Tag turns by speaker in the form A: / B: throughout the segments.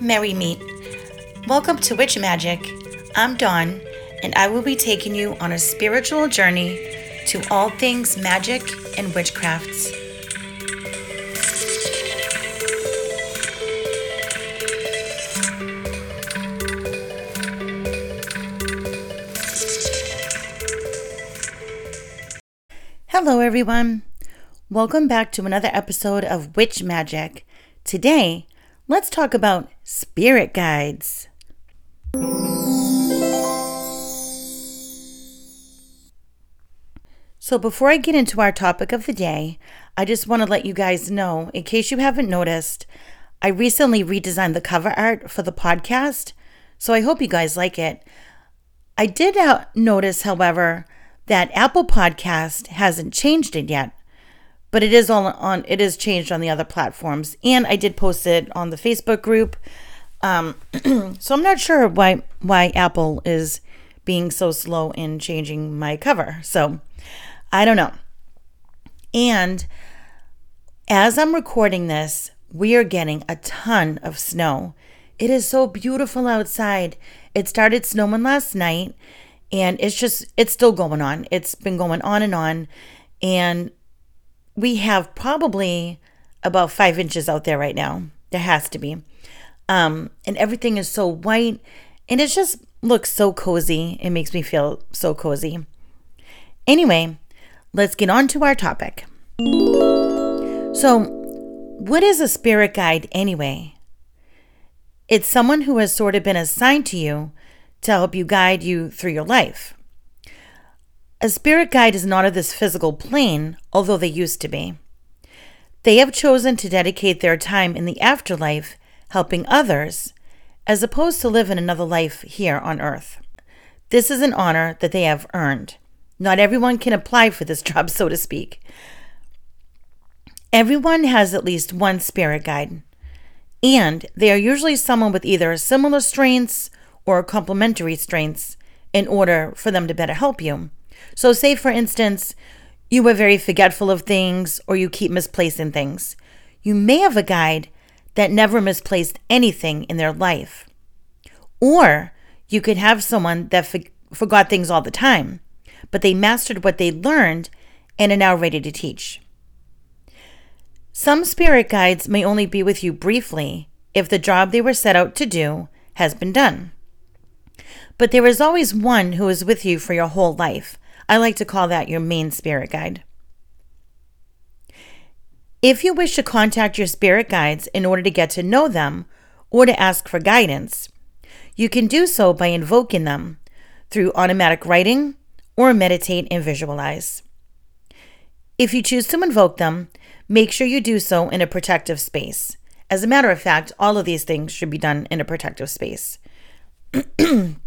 A: Merry Meet. Welcome to Witch Magick. I'm Dawn, and I will be taking you on a spiritual journey to all things magic and witchcrafts. Hello, everyone. Welcome back to another episode of Witch Magick. Today, let's talk about spirit guides. So, before I get into our topic of the day, I just want to let you guys know, in case you haven't noticed, I recently redesigned the cover art for the podcast. So, I hope you guys like it. I did uh, notice, however, that Apple Podcast hasn't changed it yet, but it is all on it is changed on the other platforms, and I did post it on the Facebook group. Um, so I'm not sure why why Apple is being so slow in changing my cover. So I don't know. And as I'm recording this, we are getting a ton of snow. It is so beautiful outside. It started snowing last night and it's just it's still going on. It's been going on and on. And we have probably about five inches out there right now. There has to be. Um and everything is so white. And it just looks so cozy. It makes me feel so cozy. Anyway let's get on to our topic. So what is a spirit guide anyway? It's someone who has sort of been assigned to you to help you guide you through your life. A spirit guide is not of this physical plane, although they used to be. They have chosen to dedicate their time in the afterlife helping others, as opposed to live in another life here on earth. This is an honor that they have earned. Not everyone can apply for this job, so to speak. Everyone has at least one spirit guide, and they are usually someone with either similar strengths or complementary strengths in order for them to better help you. So, say for instance, you are very forgetful of things or you keep misplacing things. You may have a guide that never misplaced anything in their life. Or you could have someone that for- forgot things all the time, but they mastered what they learned and are now ready to teach. Some spirit guides may only be with you briefly if the job they were set out to do has been done. But there is always one who is with you for your whole life. I like to call that your main spirit guide. If you wish to contact your spirit guides in order to get to know them or to ask for guidance, you can do so by invoking them through automatic writing or meditate and visualize. If you choose to invoke them, make sure you do so in a protective space. As a matter of fact, all of these things should be done in a protective space.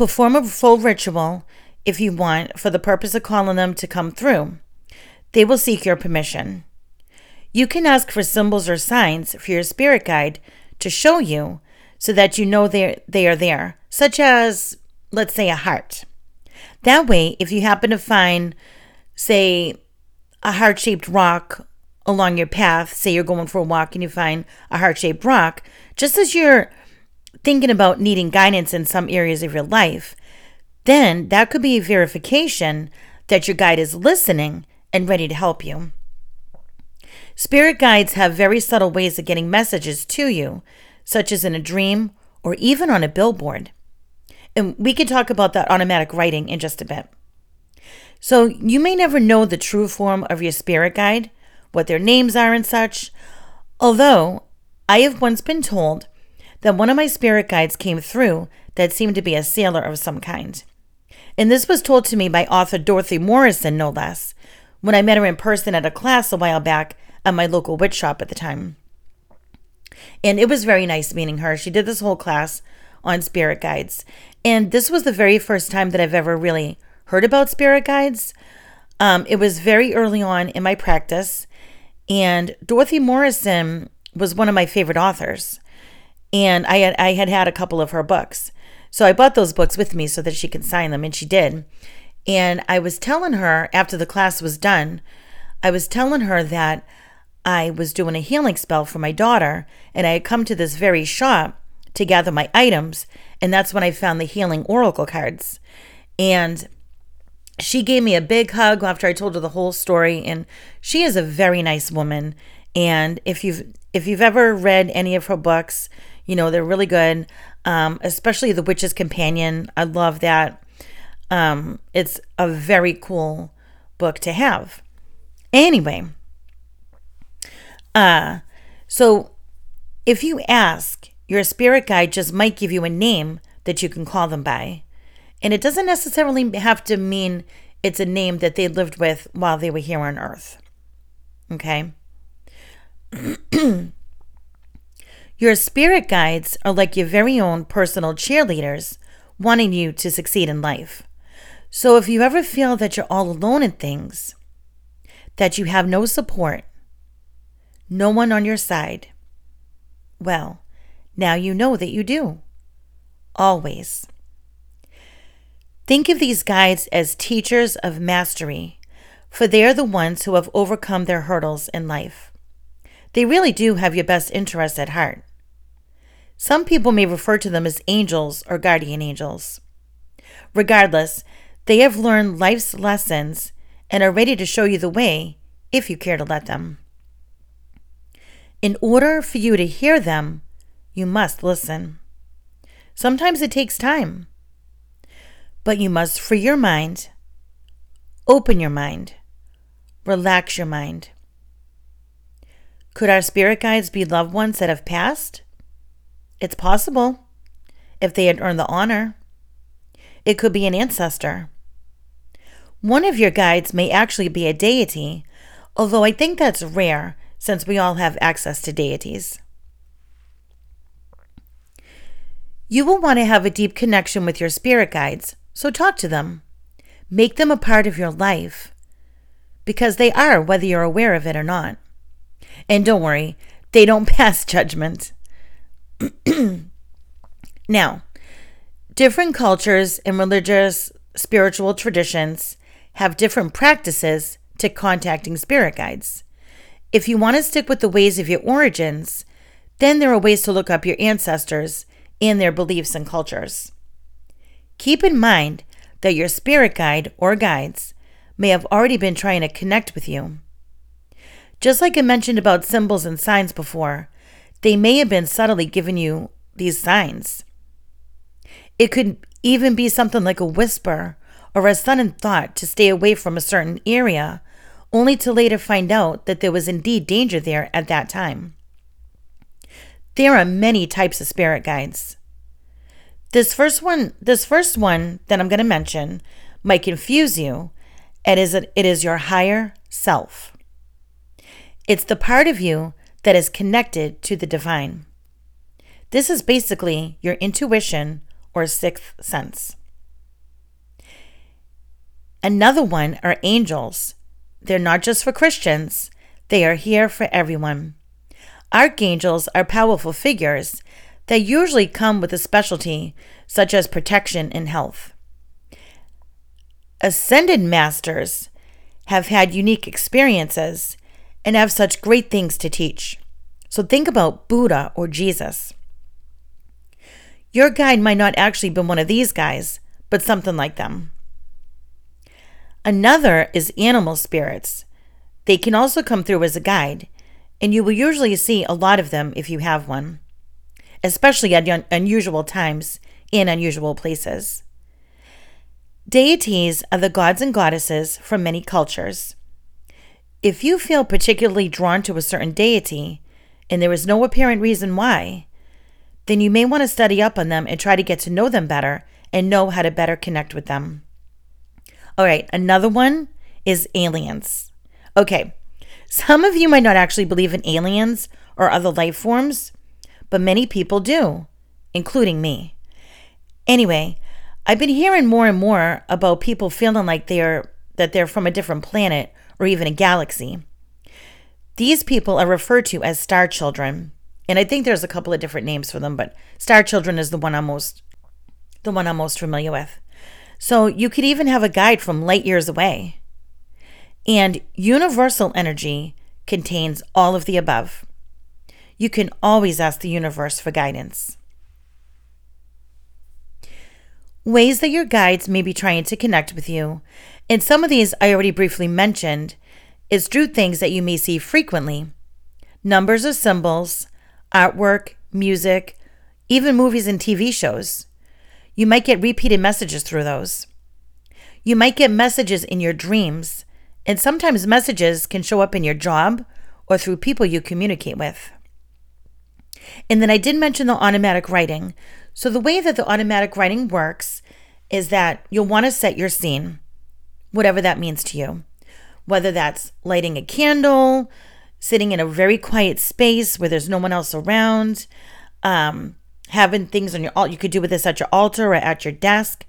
A: Perform a full ritual if you want for the purpose of calling them to come through. They will seek your permission. You can ask for symbols or signs for your spirit guide to show you so that you know they they are there, such as let's say a heart. That way, if you happen to find say a heart-shaped rock along your path, say you're going for a walk and you find a heart-shaped rock, just as you're thinking about needing guidance in some areas of your life, then that could be a verification that your guide is listening and ready to help you. Spirit guides have very subtle ways of getting messages to you, such as in a dream or even on a billboard. And we can talk about that automatic writing in just a bit. So, you may never know the true form of your spirit guide, what their names are, and such. Although, I have once been told that one of my spirit guides came through that seemed to be a sailor of some kind. And this was told to me by author Dorothy Morrison, no less, when I met her in person at a class a while back at my local witch shop at the time. And it was very nice meeting her. She did this whole class on spirit guides. And this was the very first time that I've ever really heard about spirit guides. Um, it was very early on in my practice. And Dorothy Morrison was one of my favorite authors and I had I had had a couple of her books. So I bought those books with me so that she could sign them, and she did. And I was telling her after the class was done, I was telling her that I was doing a healing spell for my daughter, and I had come to this very shop to gather my items, and that's when I found the healing oracle cards. And she gave me a big hug after I told her the whole story, and she is a very nice woman. And if you've if you've ever read any of her books, you know they're really good. Um, especially the Witch's Companion. I love that. Um, it's a very cool book to have. Anyway, uh, so if you ask, your spirit guide just might give you a name that you can call them by. And it doesn't necessarily have to mean it's a name that they lived with while they were here on earth. Okay? your spirit guides are like your very own personal cheerleaders wanting you to succeed in life. So if you ever feel that you're all alone in things, that you have no support, no one on your side, well, now you know that you do. Always. Think of these guides as teachers of mastery, for they are the ones who have overcome their hurdles in life. They really do have your best interests at heart. Some people may refer to them as angels or guardian angels. Regardless, they have learned life's lessons and are ready to show you the way if you care to let them. In order for you to hear them, you must listen. Sometimes it takes time. But you must free your mind, open your mind, relax your mind. Could our spirit guides be loved ones that have passed? It's possible, if they had earned the honor. It could be an ancestor. One of your guides may actually be a deity, although I think that's rare since we all have access to deities. You will want to have a deep connection with your spirit guides so talk to them. Make them a part of your life because they are, whether you're aware of it or not. And don't worry, they don't pass judgment. now, different cultures and religious spiritual traditions have different practices to contacting spirit guides. If you want to stick with the ways of your origins, then there are ways to look up your ancestors and their beliefs and cultures. Keep in mind that your spirit guide or guides may have already been trying to connect with you. Just like I mentioned about symbols and signs before, they may have been subtly giving you these signs. It could even be something like a whisper or a sudden thought to stay away from a certain area, only to later find out that there was indeed danger there at that time. There are many types of spirit guides. This first one, this first one that I'm going to mention might confuse you. It is it is your higher self. It's the part of you that is connected to the divine. This is basically your intuition or sixth sense. Another one are angels. They're not just for Christians, they are here for everyone. Archangels are powerful figures that usually come with a specialty such as protection and health. Ascended masters have had unique experiences and have such great things to teach. So think about Buddha or Jesus. Your guide might not actually be one of these guys, but something like them. Another is animal spirits. They can also come through as a guide, and you will usually see a lot of them if you have one especially at un- unusual times in unusual places. Deities are the gods and goddesses from many cultures. If you feel particularly drawn to a certain deity, and there is no apparent reason why, then you may want to study up on them and try to get to know them better and know how to better connect with them. All right, another one is aliens. Okay, some of you might not actually believe in aliens or other life forms, but many people do, including me. Anyway, I've been hearing more and more about people feeling like they're that they're from a different planet or even a galaxy. These people are referred to as star children, and I think there's a couple of different names for them, but star children is the one I'm most the one I'm most familiar with. So you could even have a guide from light years away. And universal energy contains all of the above. You can always ask the universe for guidance. Ways that your guides may be trying to connect with you, and some of these I already briefly mentioned, is through things that you may see frequently numbers or symbols, artwork, music, even movies and TV shows. You might get repeated messages through those. You might get messages in your dreams, and sometimes messages can show up in your job or through people you communicate with. And then I did mention the automatic writing. So, the way that the automatic writing works is that you'll want to set your scene, whatever that means to you, whether that's lighting a candle, sitting in a very quiet space where there's no one else around, um, having things on your altar. You could do with this at your altar or at your desk,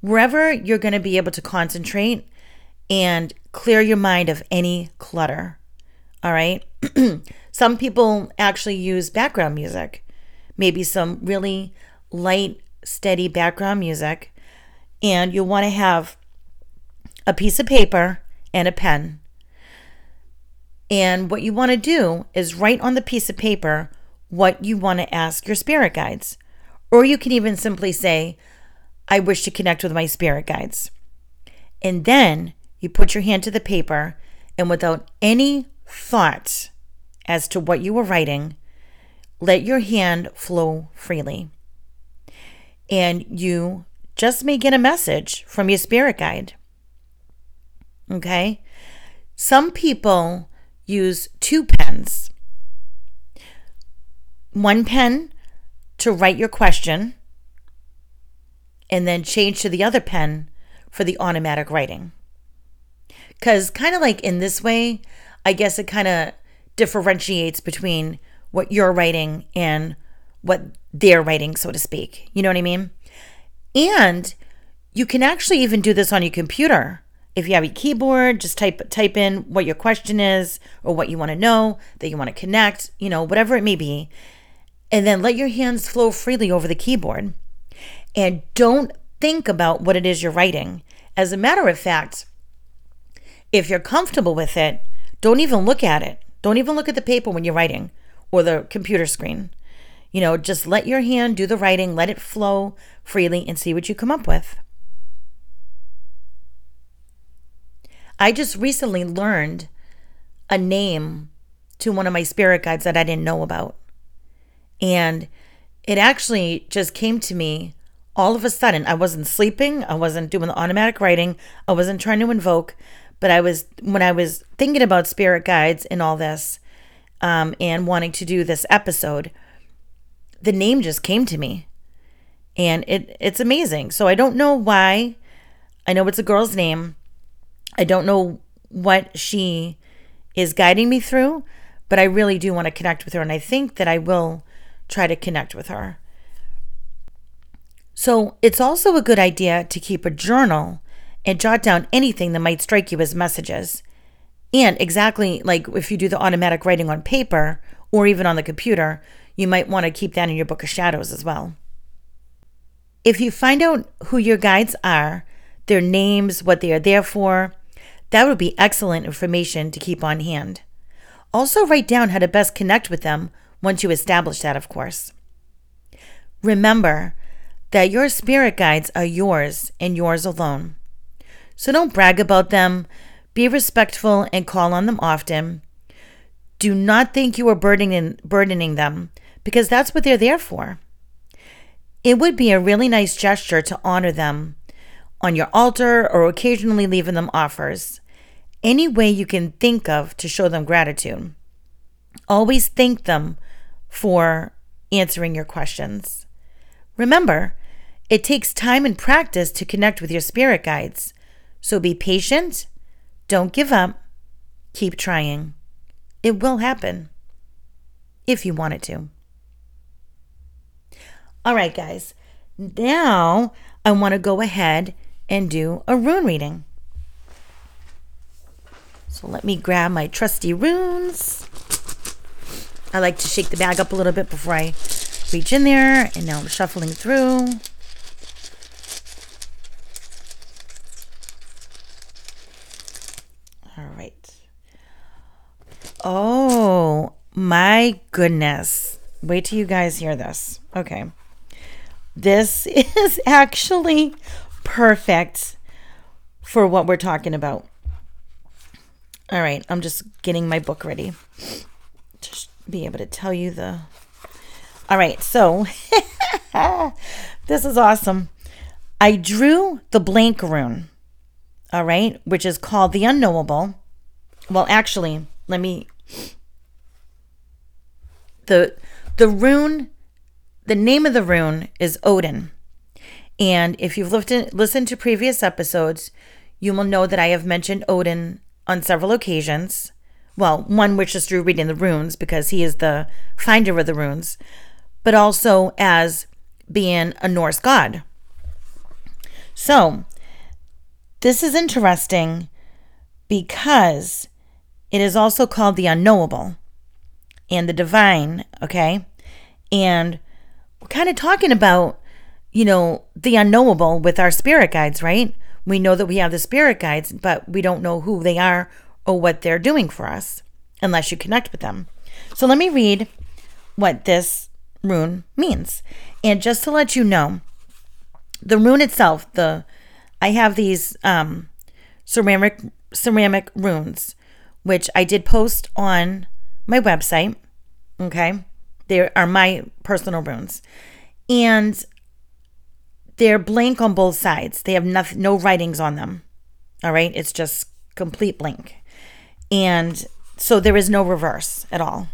A: wherever you're going to be able to concentrate and clear your mind of any clutter. All right. some people actually use background music, maybe some really light, steady background music. And you'll want to have a piece of paper and a pen. And what you want to do is write on the piece of paper what you want to ask your spirit guides. Or you can even simply say, I wish to connect with my spirit guides. And then you put your hand to the paper, and without any thought as to what you were writing, let your hand flow freely. And you just may get a message from your spirit guide. Okay? Some people use two pens one pen to write your question, and then change to the other pen for the automatic writing. Because, kind of like in this way, I guess it kind of differentiates between what you're writing and what they're writing, so to speak. You know what I mean? And you can actually even do this on your computer if you have a keyboard, just type type in what your question is or what you want to know, that you want to connect, you know, whatever it may be. And then let your hands flow freely over the keyboard. And don't think about what it is you're writing. As a matter of fact, if you're comfortable with it, don't even look at it. Don't even look at the paper when you're writing or the computer screen. You know, just let your hand do the writing, let it flow freely, and see what you come up with. I just recently learned a name to one of my spirit guides that I didn't know about. And it actually just came to me all of a sudden. I wasn't sleeping, I wasn't doing the automatic writing, I wasn't trying to invoke, but I was, when I was thinking about spirit guides and all this, um, and wanting to do this episode, the name just came to me. And it it's amazing. So I don't know why. I know it's a girl's name. I don't know what she is guiding me through, but I really do want to connect with her. And I think that I will try to connect with her. So it's also a good idea to keep a journal and jot down anything that might strike you as messages. And exactly like if you do the automatic writing on paper or even on the computer, you might want to keep that in your book of shadows as well. If you find out who your guides are, their names, what they are there for, that would be excellent information to keep on hand. Also, write down how to best connect with them once you establish that, of course. Remember that your spirit guides are yours and yours alone. So don't brag about them, be respectful and call on them often. Do not think you are burdening, burdening them because that's what they're there for. It would be a really nice gesture to honor them on your altar or occasionally leaving them offers any way you can think of to show them gratitude. Always thank them for answering your questions. Remember, it takes time and practice to connect with your spirit guides, so be patient, don't give up, keep trying. It will happen if you want it to. All right, guys. Now I want to go ahead and do a rune reading. So let me grab my trusty runes. I like to shake the bag up a little bit before I reach in there. And now I'm shuffling through. All right. Oh my goodness. Wait till you guys hear this. Okay. This is actually perfect for what we're talking about. All right, I'm just getting my book ready to be able to tell you the. All right, so this is awesome. I drew the blank rune, all right, which is called the unknowable. Well, actually, let me. The the rune, the name of the rune is Odin. And if you've listened, to previous episodes, you will know that I have mentioned Odin on several occasions. Well, one which is through reading the runes because he is the finder of the runes, but also as being a Norse god. So, this is interesting because it is also called the unknowable and the divine, okay? And kind of talking about, you know, the unknowable with our spirit guides, right? We know that we have the spirit guides, but we don't know who they are or what they're doing for us unless you connect with them. So let me read what this rune means. And just to let you know, the rune itself, the I have these um, ceramic ceramic runes, which I did post on my website. Okay, they are my personal runes, and they're blank on both sides. They have nothing, no writings on them. All right, it's just complete blank, and so there is no reverse at all.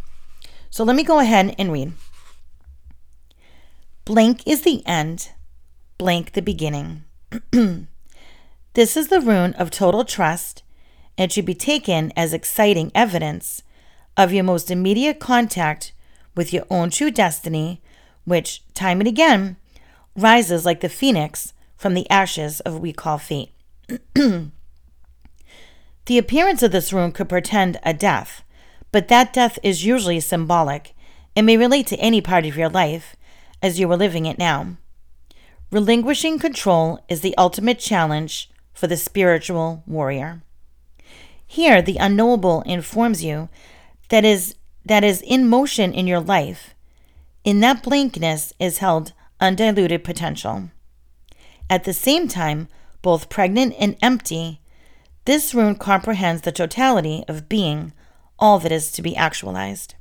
A: So let me go ahead and read. Blank is the end, blank the beginning. this is the rune of total trust and should be taken as exciting evidence of your most immediate contact with your own true destiny, which, time and again, rises like the phoenix from the ashes of what we call fate. the appearance of this rune could portend a death, but that death is usually symbolic and may relate to any part of your life as you are living it now. Relinquishing control is the ultimate challenge for the spiritual warrior. Here, the unknowable informs you that is that is in motion in your life. In that blankness is held undiluted potential. At the same time, both pregnant and empty, this rune comprehends the totality of being, all that is to be actualized.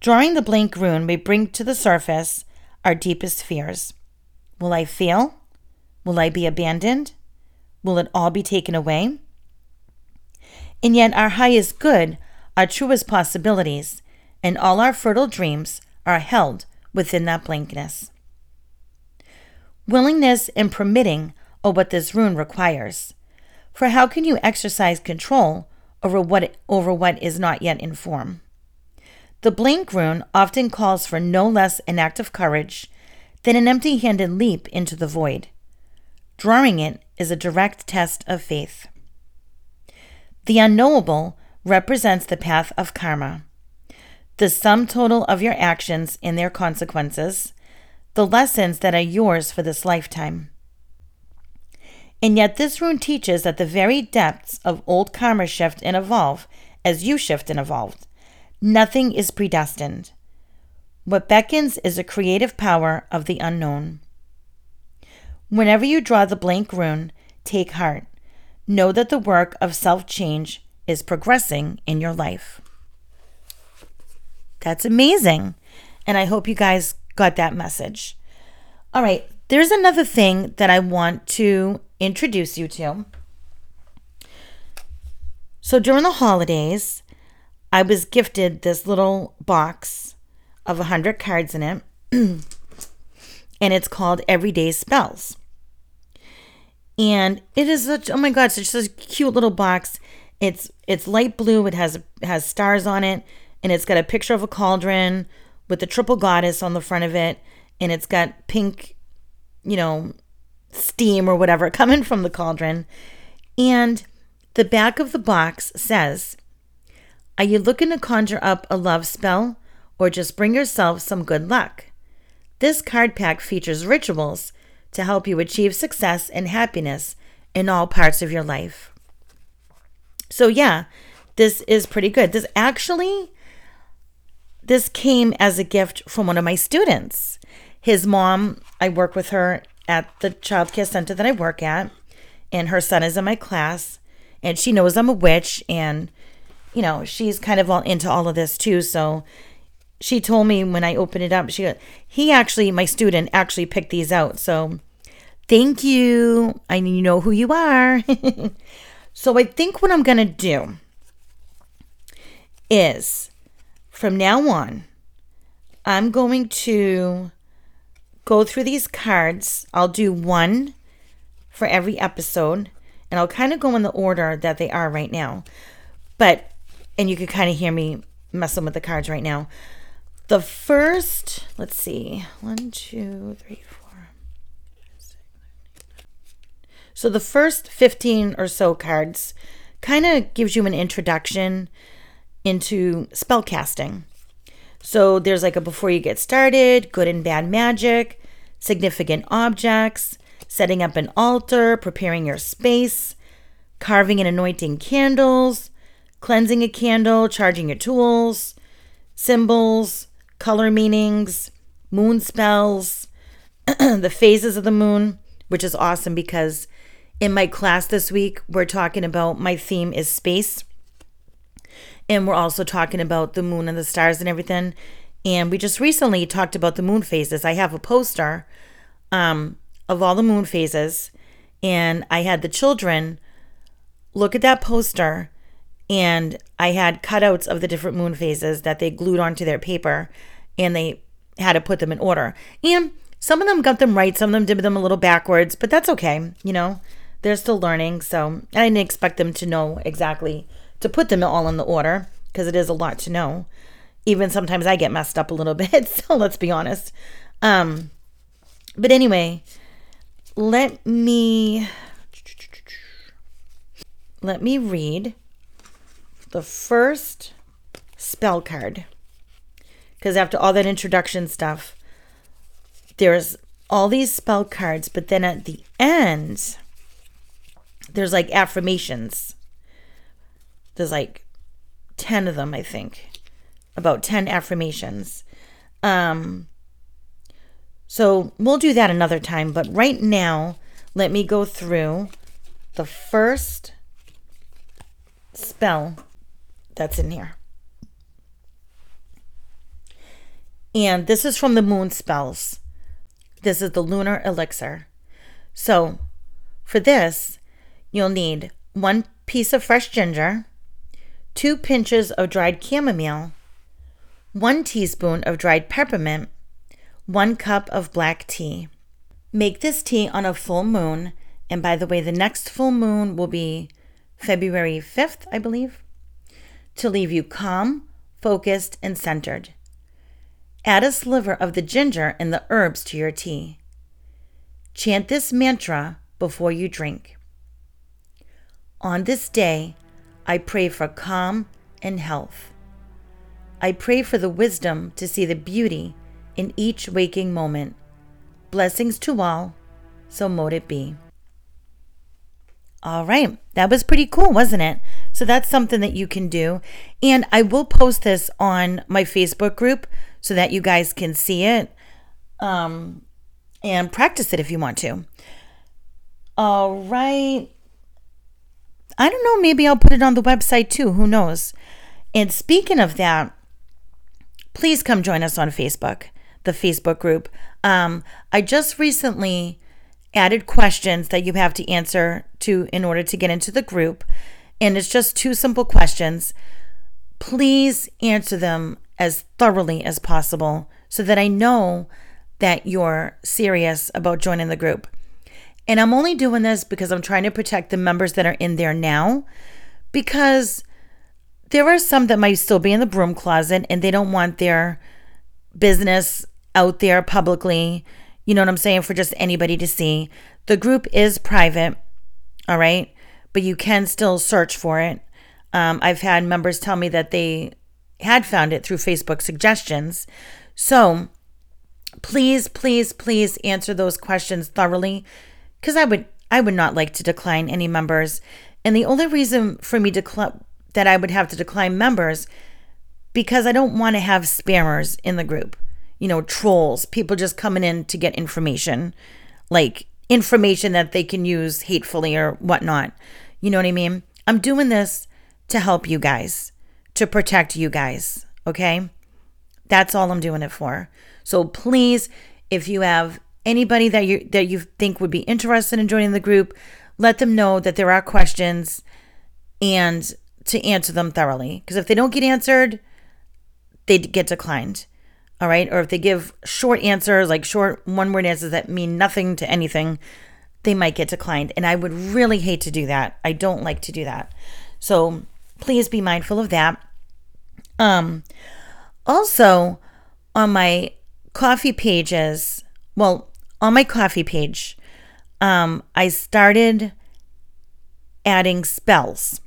A: Drawing the blank rune may bring to the surface our deepest fears. Will I fail? Will I be abandoned? Will it all be taken away? And yet, our highest good, our truest possibilities, and all our fertile dreams are held within that blankness. Willingness and permitting are what this rune requires. For how can you exercise control over what, over what is not yet in form? The blank rune often calls for no less an act of courage than an empty handed leap into the void. Drawing it is a direct test of faith. The unknowable represents the path of karma the sum total of your actions and their consequences, the lessons that are yours for this lifetime. And yet, this rune teaches that the very depths of old karma shift and evolve as you shift and evolve. Nothing is predestined. What beckons is a creative power of the unknown. Whenever you draw the blank rune, take heart. Know that the work of self change is progressing in your life. That's amazing. And I hope you guys got that message. All right, there's another thing that I want to introduce you to. So during the holidays, I was gifted this little box of 100 cards in it, and it's called Everyday Spells. And it is such oh my god, such a cute little box. It's it's light blue, it has has stars on it and it's got a picture of a cauldron with the triple goddess on the front of it, and it's got pink, you know, steam or whatever coming from the cauldron. And the back of the box says, Are you looking to conjure up a love spell or just bring yourself some good luck? This card pack features rituals to help you achieve success and happiness in all parts of your life. So yeah, this is pretty good. This actually this came as a gift from one of my students. His mom, I work with her at the child care center that I work at, and her son is in my class, and she knows I'm a witch, and you know, she's kind of all into all of this too. So she told me when I opened it up, she he actually, my student actually picked these out. So thank you. I you know who you are. so I think what I'm gonna do is from now on, I'm going to go through these cards. I'll do one for every episode, and I'll kind of go in the order that they are right now. But, and you can kind of hear me messing with the cards right now. The first, let's see, one, two, three, So the first 15 or so cards kind of gives you an introduction into spell casting. So there's like a before you get started, good and bad magic, significant objects, setting up an altar, preparing your space, carving and anointing candles, cleansing a candle, charging your tools, symbols, color meanings, moon spells, the phases of the moon, which is awesome because in my class this week, we're talking about my theme is space. And we're also talking about the moon and the stars and everything. And we just recently talked about the moon phases. I have a poster um, of all the moon phases. And I had the children look at that poster. And I had cutouts of the different moon phases that they glued onto their paper. And they had to put them in order. And some of them got them right, some of them did them a little backwards, but that's okay. You know, they're still learning. So I didn't expect them to know exactly to put them all in the order because it is a lot to know. Even sometimes I get messed up a little bit, so let's be honest. Um, but anyway, let me let me read the first spell card. Because after all that introduction stuff, there's all these spell cards, but then at the end, there's like affirmations. There's like 10 of them, I think. About 10 affirmations. Um, so we'll do that another time. But right now, let me go through the first spell that's in here. And this is from the moon spells. This is the lunar elixir. So for this, you'll need one piece of fresh ginger, two pinches of dried chamomile, one teaspoon of dried peppermint, one cup of black tea. Make this tea on a full moon, and by the way, the next full moon will be February 5th, I believe, to leave you calm, focused, and centered. Add a sliver of the ginger and the herbs to your tea. Chant this mantra before you drink. On this day, I pray for calm and health. I pray for the wisdom to see the beauty in each waking moment. Blessings to all, so mote it be. All right, that was pretty cool, wasn't it? So that's something that you can do. And I will post this on my Facebook group so that you guys can see it um, and practice it if you want to. All right. I don't know, maybe I'll put it on the website too. Who knows? And speaking of that, please come join us on Facebook, the Facebook group. Um, I just recently added questions that you have to answer to in order to get into the group. And it's just two simple questions. Please answer them as thoroughly as possible so that I know that you're serious about joining the group. And I'm only doing this because I'm trying to protect the members that are in there now because there are some that might still be in the broom closet and they don't want their business out there publicly. You know what I'm saying? For just anybody to see. The group is private, all right? But you can still search for it. Um, I've had members tell me that they had found it through Facebook suggestions. So please, please, please answer those questions thoroughly because I would I would not like to decline any members. And the only reason for me decline that I would have to decline members because I don't want to have spammers in the group. You know, trolls, people just coming in to get information, like information that they can use hatefully or whatnot. You know what I mean? I'm doing this to help you guys, to protect you guys, okay? That's all I'm doing it for. So please, if you have anybody that you that you think would be interested in joining the group, let them know that there are questions and to answer them thoroughly. Because if they don't get answered, they get declined. All right. Or if they give short answers, like short one word answers that mean nothing to anything, they might get declined. And I would really hate to do that. I don't like to do that. So please be mindful of that. Um, also, on my Ko-fi pages, well, on my Ko-fi page, um, I started adding spells.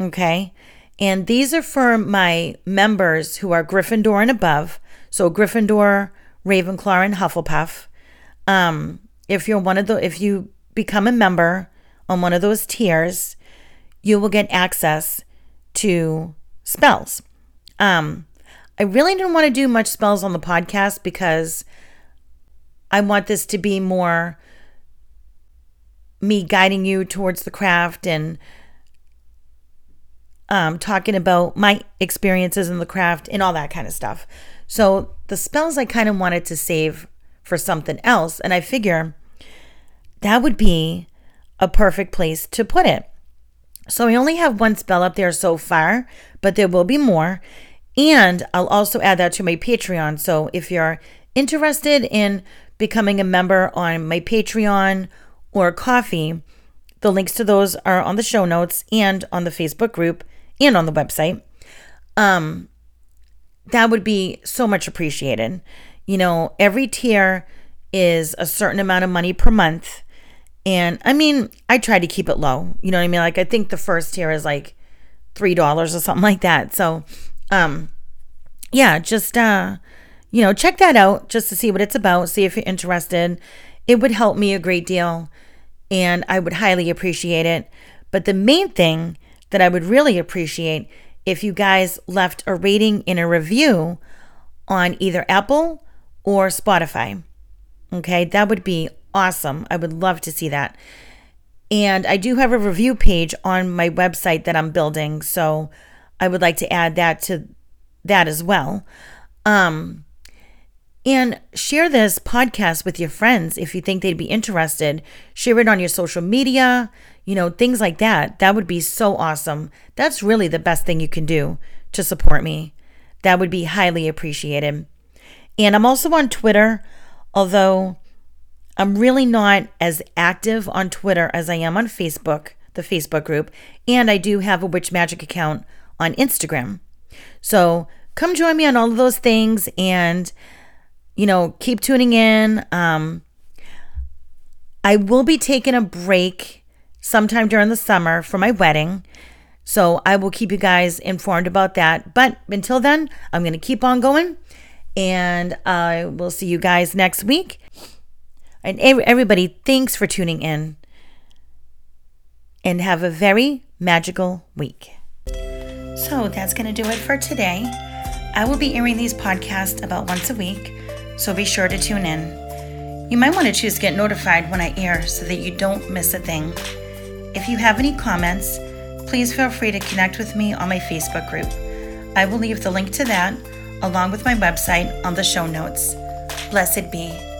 A: Okay. And these are for my members who are Gryffindor and above. So Gryffindor, Ravenclaw, and Hufflepuff. Um, if you're one of the, if you become a member on one of those tiers, you will get access to spells. Um, I really didn't want to do much spells on the podcast because I want this to be more me guiding you towards the craft and um, talking about my experiences in the craft and all that kind of stuff. So the spells I kind of wanted to save for something else. And I figure that would be a perfect place to put it. So I only have one spell up there so far, but there will be more. And I'll also add that to my Patreon. So if you're interested in becoming a member on my Patreon or Ko-fi, the links to those are on the show notes and on the Facebook group and on the website. Um, that would be so much appreciated. You know, every tier is a certain amount of money per month. And I mean, I try to keep it low. You know what I mean? Like I think the first tier is like three dollars or something like that. So um yeah, just uh you know, check that out just to see what it's about, see if you're interested. It would help me a great deal and I would highly appreciate it. But the main thing that I would really appreciate if you guys left a rating and a review on either Apple or Spotify. Okay, that would be awesome. I would love to see that. And I do have a review page on my website that I'm building, so I would like to add that to that as well. Um and share this podcast with your friends if you think they'd be interested. Share it on your social media, you know, things like that. That would be so awesome. That's really the best thing you can do to support me. That would be highly appreciated. And I'm also on Twitter, although I'm really not as active on Twitter as I am on Facebook, the Facebook group. And I do have a Witch Magick account on Instagram. So come join me on all of those things and, you know, keep tuning in. Um, I will be taking a break sometime during the summer for my wedding. So I will keep you guys informed about that. But until then, I'm going to keep on going and I will see you guys next week. And everybody, thanks for tuning in and have a very magical week. So that's going to do it for today. I will be airing these podcasts about once a week, so be sure to tune in. You might want to choose to get notified when I air so that you don't miss a thing. If you have any comments, please feel free to connect with me on my Facebook group. I will leave the link to that along with my website on the show notes. Blessed be.